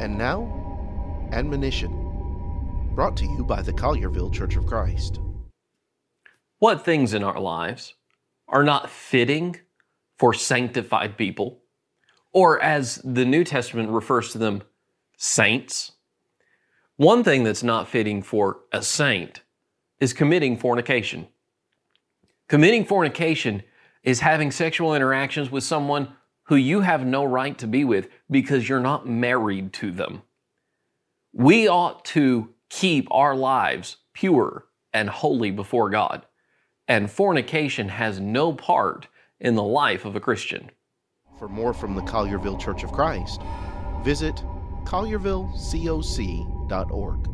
And now, admonition, brought to you by the Collierville Church of Christ. What things in our lives are not fitting for sanctified people, or as the New Testament refers to them, saints? One thing that's not fitting for a saint is committing fornication. Committing fornication is having sexual interactions with someone who you have no right to be with because you're not married to them. We ought to keep our lives pure and holy before God, and fornication has no part in the life of a Christian. For more from the Collierville Church of Christ, visit colliervillecoc.org.